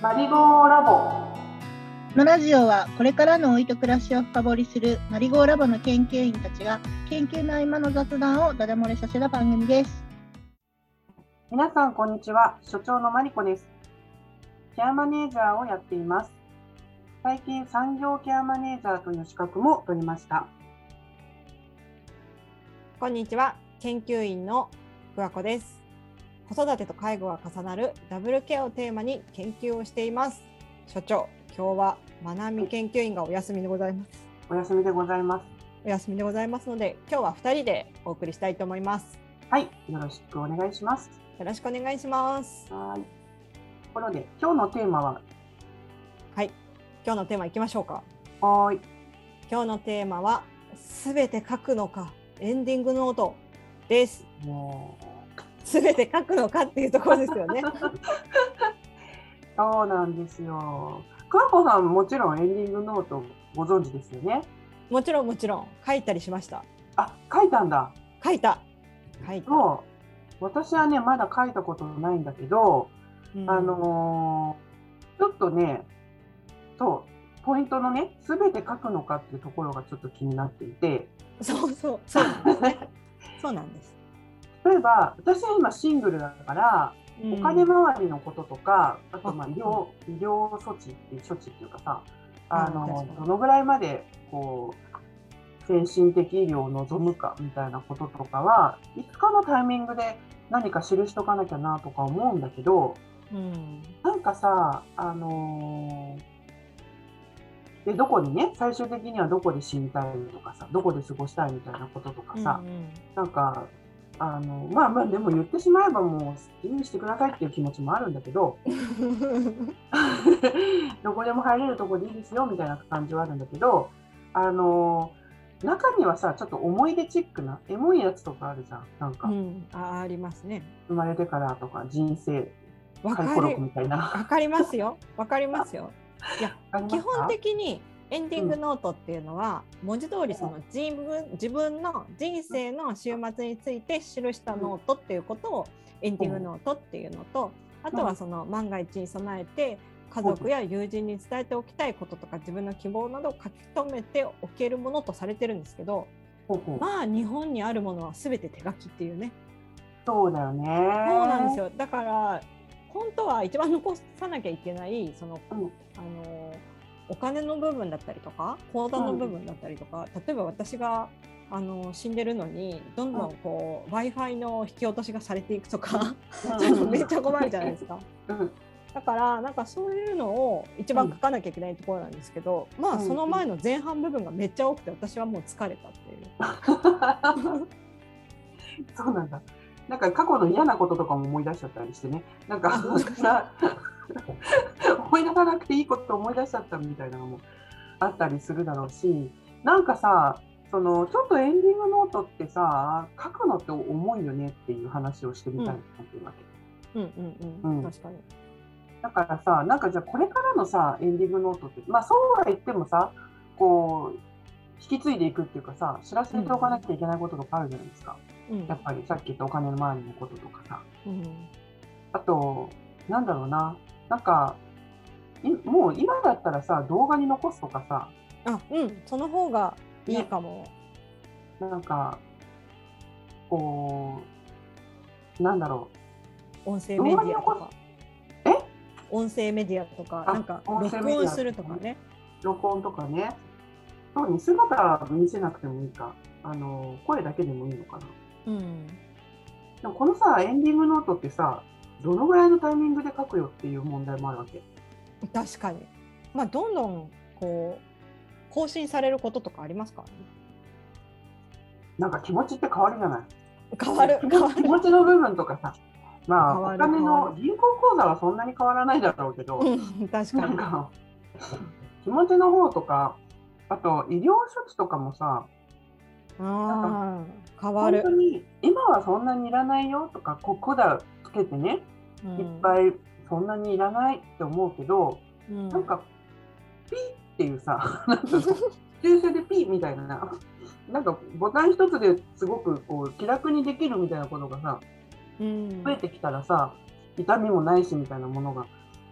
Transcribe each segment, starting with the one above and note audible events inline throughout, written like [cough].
マリゴーラボ。このラジオはこれからの老いと暮らしを深掘りするマリゴーラボの研究員たちが研究の合間の雑談をダダ漏れさせた番組です。皆さんこんにちは。所長のマリコです。ケアマネージャーをやっています。最近産業ケアマネージャーという資格も取りました。こんにちは、研究員の桑子です。子育てと介護が重なるダブルケアをテーマに研究をしています。所長、今日はまなみ研究員がお休みでございます。お休みでございますお休みでございますので、今日は2人でお送りしたいと思います。はいよろしくお願いしますよろしくお願いします。はいところで今日のテーマは？はい、今日のテーマいきましょうか。はーい今日のテーマはすべて書くのかエンディングノートです。もすべて書くのかっていうところですよね。う [laughs] そうなんですよかわこさんもちろんエンディングノートご存知ですよね？もちろんもちろん書いたりしました。あ書いたんだ書いた。書いた。そう私はねまだ書いたことないんだけど、うんあのーちょっとねそうポイントのね全て書くのかっていうところがちょっと気になっていてそうそうそう。そうなんです。例えば私は今シングルだから、お金も回りのこととかあとまああ医療医療措置っていう処置っていうかさあうんのどのぐらいまでこう先進的医療を望むかみたいなこととかはいつかのタイミングで何か記しとかなきゃなとか思うんだけどうん。なんかさあのーでどこにね最終的にはどこで死にたいとかさどこで過ごしたいみたいなこととかさ、うん。なんかあのまあまあでも言ってしまえばもう好きにしてくださいっていう気持ちもあるんだけどうん [laughs] どこでも入れるとこでいいですよみたいな感じはあるんだけどあの中にはさちょっと思い出チックなエモいやつとかあるじゃんなんか、うんあありますね。生まれてからとか人生回顧録みたいな。わかりますよ。わかりますよ。いや [laughs] 基本的にエンディングノートっていうのは、文字通りその自分自分の人生の終末について記したノートっていうことをエンディングノートっていうのと、あとはその万が一に備えて家族や友人に伝えておきたいこととか自分の希望などを書き留めておけるものとされてるんですけどまあ日本にあるものは全て手書きっていうね。そうだよね。そうなんですよ。だから本当は一番残さなきゃいけないその、うん。あのお金の部分だったりとか口座の部分だったりとか、例えば私があの死んでるのにどんどんこう、w i f i の引き落としがされていくとか [laughs] めっちゃ困るじゃないですか。うんだからなんかそういうのを一番書かなきゃいけないところなんですけど、まうんあその前の前半部分がめっちゃ多くて私はもう疲れたっていう。[laughs] そうなんだ。なんか過去の嫌なこととかも思い出しちゃったりしてね。なんかもしかしたら思い出さなくていいこと思い出しちゃったみたいなのもあったりするだろうし、なんかさ、そのちょっとエンディングノートってさ、書くのって重いよねっていう話をしてみたいなっていうわけ。うんうんうん、うん確かに。だからさ、なんかじゃあこれからのさ、エンディングノートって、まあそうは言ってもさ、こう、引き継いでいくっていうかさ、知らせておかなきゃいけないこととかあるじゃないですか。うんやっぱりさっき言ったお金の周りのこととかさ。うんあと、なんだろうな、なんか、いもう今だったらさ、動画に残すとかさ、あうんその方がいいかも。なんか、こう、なんだろ音声メディアとか。え？音声メディアとか、あなんか録音するとかね。う、録音とかね、そうに姿見せなくてもいいか、あの声だけでもいいのかな。うん。でもこのさ、エンディングノートってさ、どのぐらいのタイミングで書くよっていう問題もあるわけ。確かに。まあどんどんこう更新されることとかありますか？なんか気持ちって変わるじゃない変わる気変わる。持 [laughs] 気持ちの部分とかさ、まあ、お金の銀行口座はそんなに変わらないだろうけど、うん確かに。なんか気持ちの方とか、あと医療処置とかもさ、変わる本当。に今はそんなにいらないよとか、ここだつけてね、いっぱいそんなにいらないって思うけど、うん。なんかピーっていうさ、[laughs] なんでピーみたいな、なんかボタン一つですごくこう気楽にできるみたいなことがさ、うん。増えてきたらさ、痛みもないしみたいなものが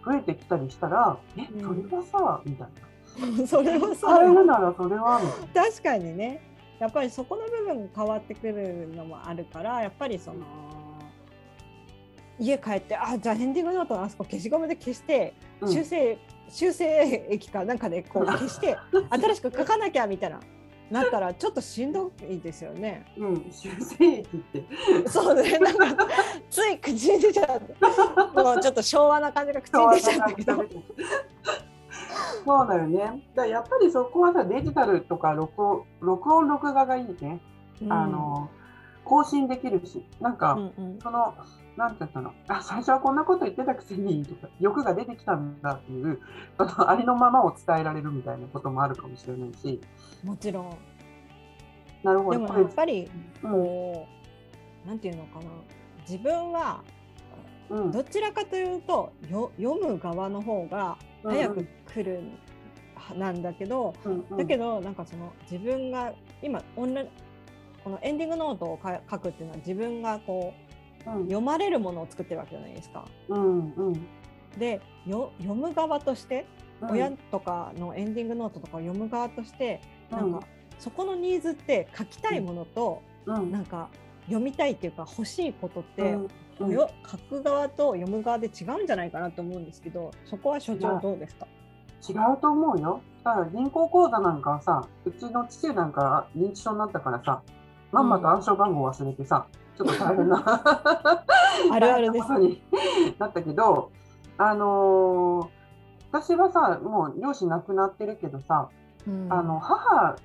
増えてきたりしたら、え、うん。それはさ、みたいな。[laughs] それは使えるさならそれは。確かにね。やっぱりそこの部分が変わってくるのもあるからやっぱりその家帰ってあじゃあエンディングノートのあそこ消しゴムで消してうん修正、修正液かなんかでこう消して [laughs] 新しく書かなきゃみたいななったらちょっとしんどいですよね。うん、修正液って。そうねなんかつい口に出ちゃってもうちょっと昭和な感じが口に出ちゃったけど。そうだよね。だやっぱりそこはさ、デジタルとか録音、録音録画がいいね。あの、更新できるし、なんか、うんうん。その、なんて言ったの、[laughs] あ、最初はこんなこと言ってたくせにとか、欲が出てきたんだっていう、そのありのままを伝えられるみたいなこともあるかもしれないし、もちろん。なるほど、でもやっぱりうん。こう、なんていうのかな。自分はうん。どちらかというとよ読む側の方が早く来るなんだけど、うんうん。だけどなんかその自分が今オンラインこのエンディングノートをか書くっていうのは自分がこううん。読まれるものを作ってるわけじゃないですか。うんうん。でよ読む側として、うん。親とかのエンディングノートとかを読む側として、うん。なんかそこのニーズって書きたいものと、うん。なんか読みたいっていうか欲しいことって、うん。うん。よ書く側と読む側で違うんじゃないかなと思うんですけどそこは所長どうですか？違うと思うよ。だから銀行口座なんかはさ、うちの父なんか認知症になったからさ、まんまと暗証番号忘れてさ、ちょっと大変な [laughs] あるあるです。になったけど、あのー私はさ、もう両親亡くなってるけどさ、うん。あの母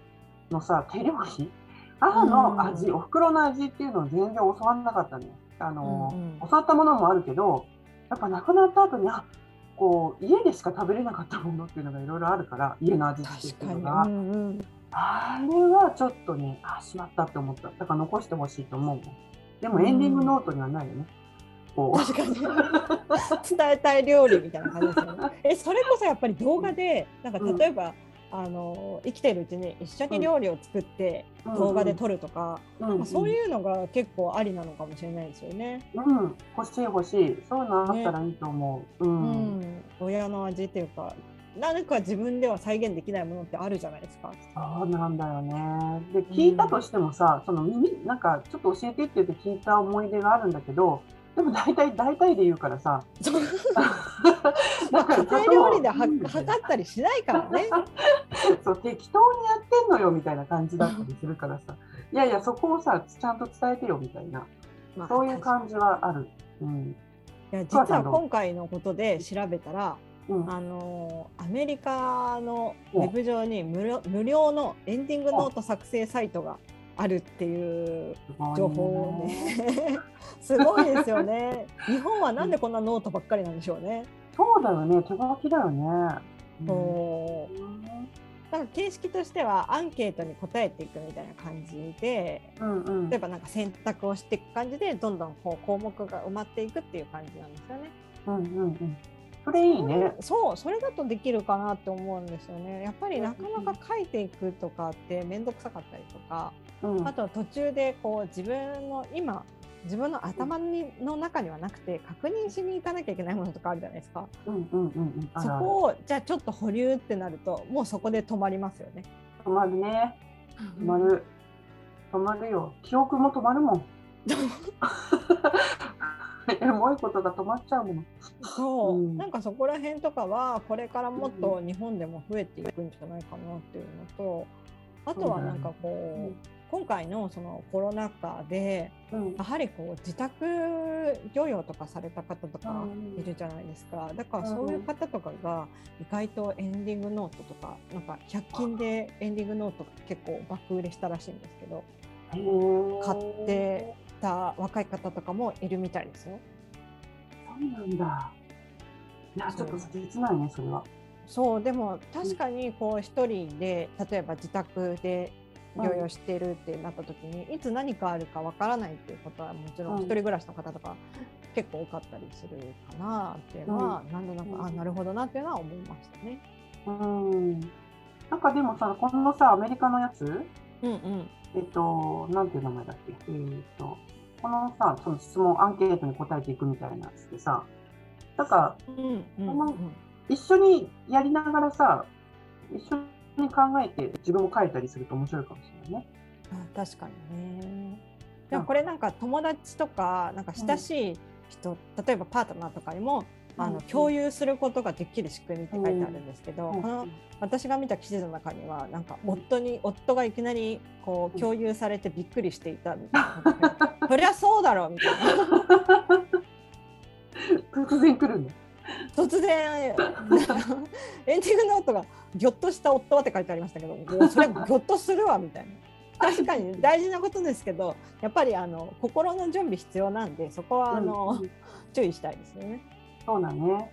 のさ、手料理、母の味、うん。お袋の味っていうのを全然教わんなかったのよ。あのーうんうん。教わったものもあるけど、やっぱ亡くなった後に、あこう家でしか食べれなかったものっていうのがいろいろあるから、家の味っていうのが、うんうんあれはちょっとね、あしまったって思った。だから残してほしいと思う。でもエンディングノートにはないよね。こう確かに伝えたい料理みたいな感じですよね。[laughs] えそれこそやっぱり動画でなんか例えば、あの生きてるうちに一緒に料理を作って動画で撮るとか、そういうのが結構ありなのかもしれないですよね。うん、欲しい欲しい。そういうのあったらいいと思う。う。うんん、親の味っていうか何か自分では再現できないものってあるじゃないですか。そうなんだよね。で、聞いたとしてもさ、その耳、なんかちょっと教えてって言って聞いた思い出があるんだけど、でも大体、大体で言うからさ。だから家庭料理で測ったりしないからね。そう [laughs] 適当にやってんのよみたいな感じだったりするからさ、いやいや、そこをさ、ちゃんと伝えてよみたいな、まあそういう感じはある。うん。いや実は今回のことで調べたら、うん、あのアメリカのウェブ上に無料無料のエンディングノート作成サイトがあるっていう情報をねすごいですよね。[laughs] 日本はなんでこんなノートばっかりなんでしょうね。そうだよね、手書きだよね。うんこううんなんか形式としてはアンケートに答えていくみたいな感じでうんうん例えばなんか選択をしていく感じでどんどんこう項目が埋まっていくっていう感じなんですよね。うんうんうん。それいいね。そうそれだとできるかなって思うんですよね。やっぱりなかなか書いていくとかって面倒くさかったりとかうんあとは途中でこう自分の今自分の頭にの中にはなくて確認しに行かなきゃいけないものとかあるじゃないですか。うんうんうんそこをじゃあちょっと保留ってなるともうそこで止まりますよね。止まるね。止まる。止まるよ。記憶も止まるもん。[laughs] [laughs] エモいことが止まっちゃうもん。そう、うん。なんかそこら辺とかはこれからもっと日本でも増えていくんじゃないかなっていうのとあとはなんかこう、うん今回のそのコロナ禍でうん。やはりこう自宅療養とかされた方とかうん。いるじゃないですか、だからそういう方とかが意外とエンディングノートとかなんか100均でエンディングノートが結構爆売れしたらしいんですけど買ってた若い方とかもいるみたいですよ。そうなんだ。いや、ちょっと切ないね、それは。そうでも確かにこう一人で例えば自宅で療養してるってなった時に、いつ何かあるかわからないっていうことはもちろんうん一人暮らしの方とか結構多かったりするかなっていうのは、なんとなく、うんあなるほどなっていうのは思いましたね。うん。なんかでもさ、このさ、アメリカのやつ、うんうんえっと、なんていう名前だっけ、えっと、このさ、その質問、アンケートに答えていくみたいなやつでさ、なんかうんう一緒にやりながらさ、一緒に考えて自分も書いたりすると面白いかもしれないね。あ確かにね。でもこれなんか友達とかなんか親しい人、例えばパートナーとかにもあの、うん共有することができる仕組みって書いてあるんですけど、うんこの私が見た記事の中にはなんか夫に夫がいきなりこう共有されてびっくりしていたみたいな、[laughs] そりゃそうだろうみたいな突然来るんだ。突然エンディングノートがぎょっとした夫はって書いてありましたけどそれぎょっとするわみたいな。確かに大事なことですけどやっぱりあの心の準備必要なんでそこはあの、うん注意したいですよね。そうだね。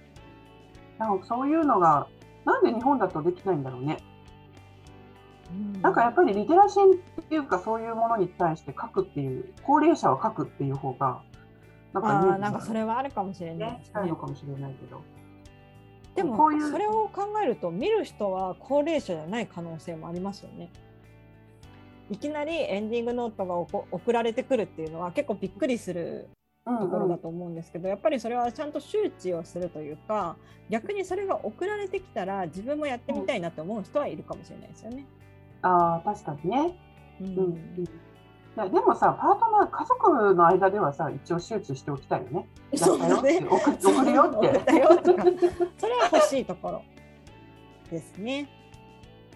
なんかそういうのが、なんで日本だとできないんだろうね。なんかやっぱりリテラシーっていうか、そういうものに対して書くっていう、高齢者は書くっていう方が、なんかあーなんかそれはあるかもしれないねで、すね近いの。かもしれないけど。でもこういうそれを考えると見る人は高齢者じゃない可能性もありますよね。いきなりエンディングノートが送られてくるっていうのは結構びっくりするうんところうん、だと思うんですけど、やっぱりそれはちゃんと周知をするというか逆にそれが送られてきたら自分もやってみたいなって思う人はいるかもしれないですよね。ああ、確かにね。うんうんでもさ、パートナー、家族の間ではさ、一応周知しておきたいよね。そうだね送送るよって。送ったよとかそれは欲しいところですね。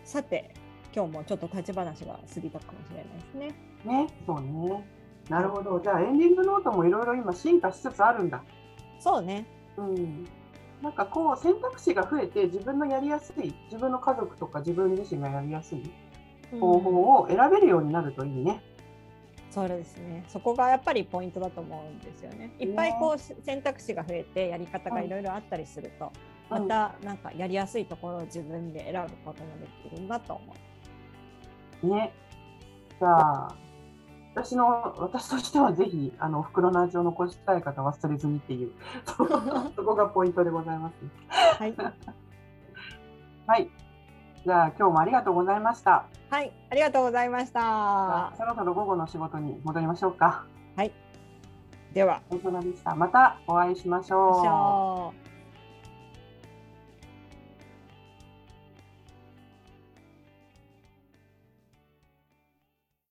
さて今日もちょっと立ち話が過ぎたかもしれないですね。ね、そうね。なるほど。じゃあ、エンディングノートもいろいろ今進化しつつあるんだ。そうね。うん。なんかこう、選択肢が増えて、自分のやりやすい、自分の家族とか自分自身がやりやすい方法を選べるようになるといいね。そうですね。そこがやっぱりポイントだと思うんですよね。いっぱいこう選択肢が増えてやり方がいろいろあったりすると、まうんたなんかやりやすいところを自分で選ぶこともできるんだと思う。ね。じゃあ、私の、私としてはぜひ、あの、お袋の味を残したい方は忘れずにっていう、そ [laughs] そこがポイントでございます。はい。[laughs] はい。じゃあ、今日もありがとうございました。はい。ありがとうございました。そろそろ午後の仕事に戻りましょうか。では、お疲れ様でした。またお会いしま。しょう。